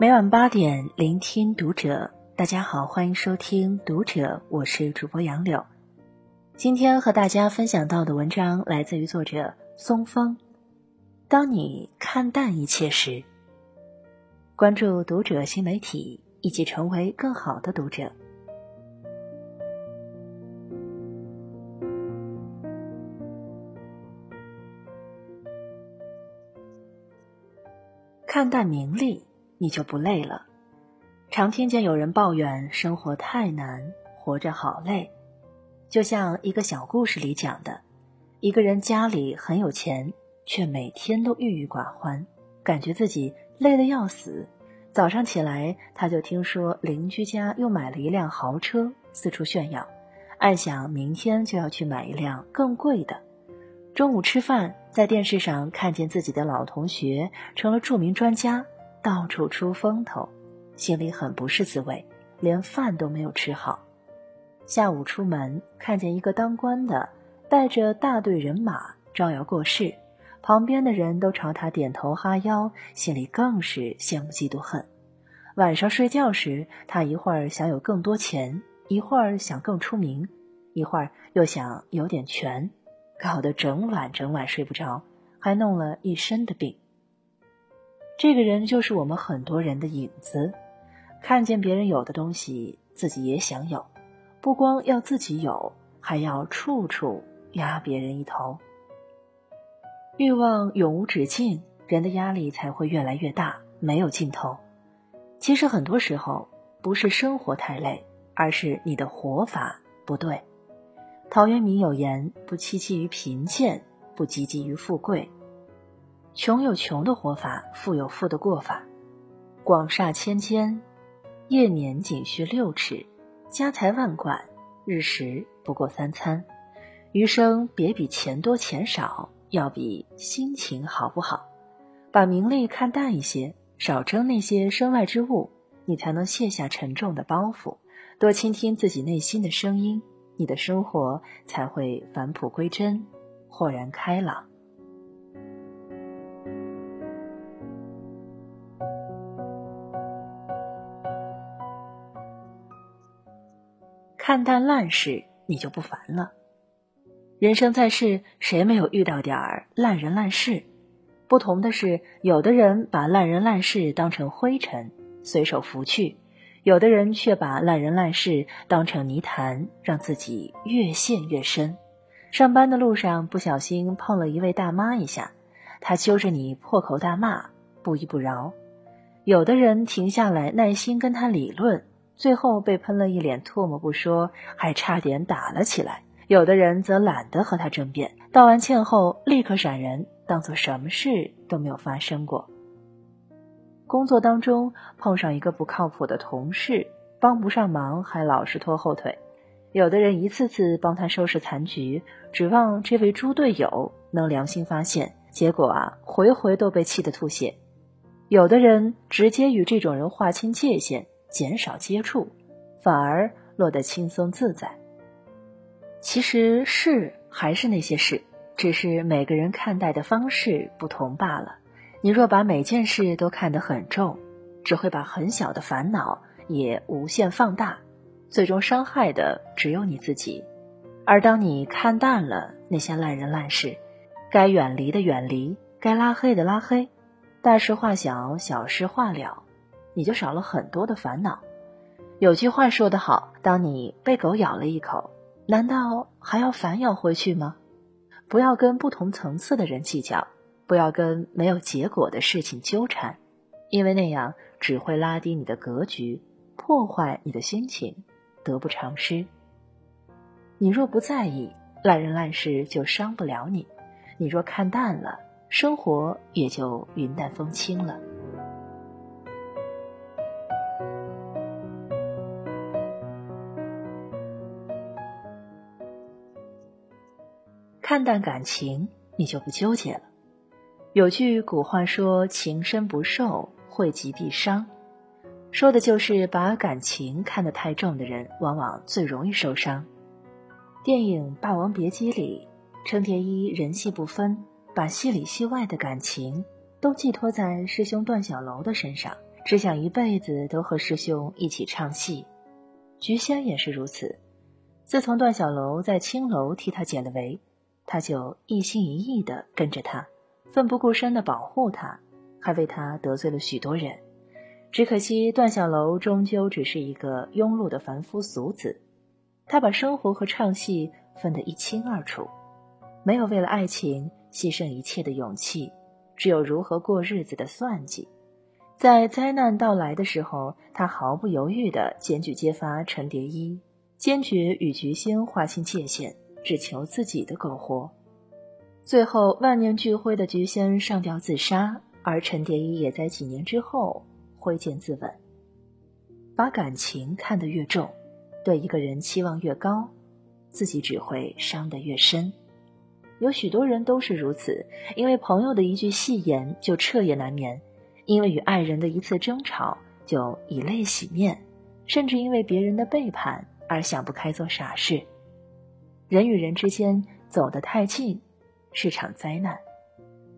每晚八点，聆听读者。大家好，欢迎收听《读者》，我是主播杨柳。今天和大家分享到的文章来自于作者松风。当你看淡一切时，关注《读者》新媒体，一起成为更好的读者。看淡名利，你就不累了。常听见有人抱怨生活太难，活着好累。就像一个小故事里讲的，一个人家里很有钱，却每天都郁郁寡欢，感觉自己累得要死。早上起来，他就听说邻居家又买了一辆豪车，四处炫耀，暗想明天就要去买一辆更贵的。中午吃饭，在电视上看见自己的老同学成了著名专家，到处出风头。心里很不是滋味，连饭都没有吃好。下午出门，看见一个当官的带着大队人马招摇过市，旁边的人都朝他点头哈腰，心里更是羡慕嫉妒恨。晚上睡觉时，他一会儿想有更多钱，一会儿想更出名，一会儿又想有点权，搞得整晚整晚睡不着，还弄了一身的病。这个人就是我们很多人的影子。看见别人有的东西，自己也想有，不光要自己有，还要处处压别人一头。欲望永无止境，人的压力才会越来越大，没有尽头。其实很多时候不是生活太累，而是你的活法不对。陶渊明有言：“不戚戚于贫贱，不汲汲于富贵。”穷有穷的活法，富有富的过法，广厦千间。夜年仅需六尺，家财万贯，日食不过三餐。余生别比钱多钱少，要比心情好不好。把名利看淡一些，少争那些身外之物，你才能卸下沉重的包袱。多倾听自己内心的声音，你的生活才会返璞归真，豁然开朗。看淡烂事，你就不烦了。人生在世，谁没有遇到点儿烂人烂事？不同的是，有的人把烂人烂事当成灰尘，随手拂去；有的人却把烂人烂事当成泥潭，让自己越陷越深。上班的路上不小心碰了一位大妈一下，她揪着你破口大骂，不依不饶；有的人停下来耐心跟他理论。最后被喷了一脸唾沫不说，还差点打了起来。有的人则懒得和他争辩，道完歉后立刻闪人，当做什么事都没有发生过。工作当中碰上一个不靠谱的同事，帮不上忙还老是拖后腿。有的人一次次帮他收拾残局，指望这位猪队友能良心发现，结果啊，回回都被气得吐血。有的人直接与这种人划清界限。减少接触，反而落得轻松自在。其实事还是那些事，只是每个人看待的方式不同罢了。你若把每件事都看得很重，只会把很小的烦恼也无限放大，最终伤害的只有你自己。而当你看淡了那些烂人烂事，该远离的远离，该拉黑的拉黑，大事化小，小事化了。你就少了很多的烦恼。有句话说得好：“当你被狗咬了一口，难道还要反咬回去吗？”不要跟不同层次的人计较，不要跟没有结果的事情纠缠，因为那样只会拉低你的格局，破坏你的心情，得不偿失。你若不在意烂人烂事，就伤不了你；你若看淡了，生活也就云淡风轻了。看淡感情，你就不纠结了。有句古话说：“情深不寿，惠及必伤。”说的就是把感情看得太重的人，往往最容易受伤。电影《霸王别姬》里，程蝶衣人戏不分，把戏里戏外的感情都寄托在师兄段小楼的身上，只想一辈子都和师兄一起唱戏。菊仙也是如此。自从段小楼在青楼替他解了围，他就一心一意地跟着他，奋不顾身地保护他，还为他得罪了许多人。只可惜段小楼终究只是一个庸碌的凡夫俗子，他把生活和唱戏分得一清二楚，没有为了爱情牺牲一切的勇气，只有如何过日子的算计。在灾难到来的时候，他毫不犹豫地检举揭发陈蝶衣，坚决与菊仙划清界限，只求自己的苟活。最后，万念俱灰的菊仙上吊自杀，而陈蝶衣也在几年之后挥剑自刎。把感情看得越重，对一个人期望越高，自己只会伤得越深。有许多人都是如此，因为朋友的一句戏言就彻夜难眠。因为与爱人的一次争吵就以泪洗面，甚至因为别人的背叛而想不开做傻事。人与人之间走得太近，是场灾难。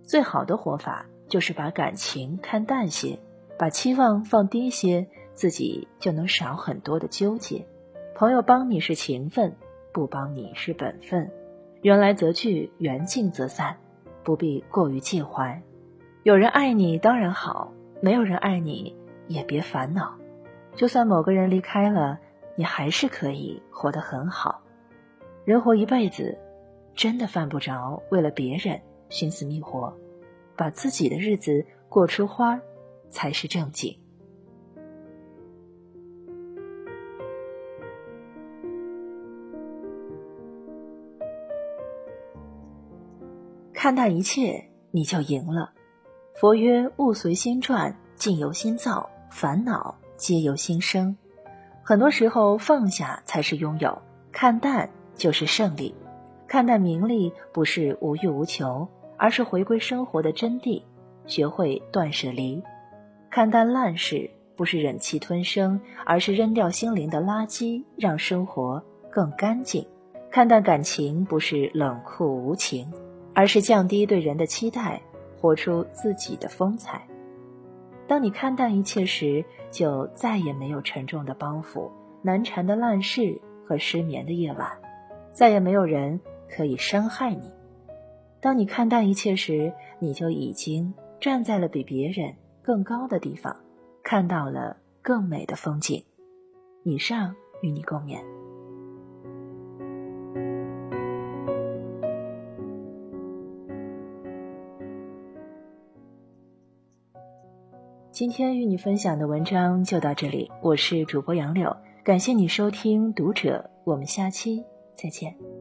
最好的活法就是把感情看淡些，把期望放低些，自己就能少很多的纠结。朋友帮你是情分，不帮你是本分。缘来则聚，缘尽则散，不必过于介怀。有人爱你当然好，没有人爱你也别烦恼。就算某个人离开了，你还是可以活得很好。人活一辈子，真的犯不着为了别人寻死觅活，把自己的日子过出花儿才是正经。看淡一切，你就赢了。佛曰：“物随心转，境由心造，烦恼皆由心生。很多时候，放下才是拥有，看淡就是胜利。看淡名利，不是无欲无求，而是回归生活的真谛，学会断舍离。看淡烂事，不是忍气吞声，而是扔掉心灵的垃圾，让生活更干净。看淡感情，不是冷酷无情，而是降低对人的期待。”活出自己的风采。当你看淡一切时，就再也没有沉重的包袱、难缠的烂事和失眠的夜晚，再也没有人可以伤害你。当你看淡一切时，你就已经站在了比别人更高的地方，看到了更美的风景。以上与你共勉。今天与你分享的文章就到这里，我是主播杨柳，感谢你收听《读者》，我们下期再见。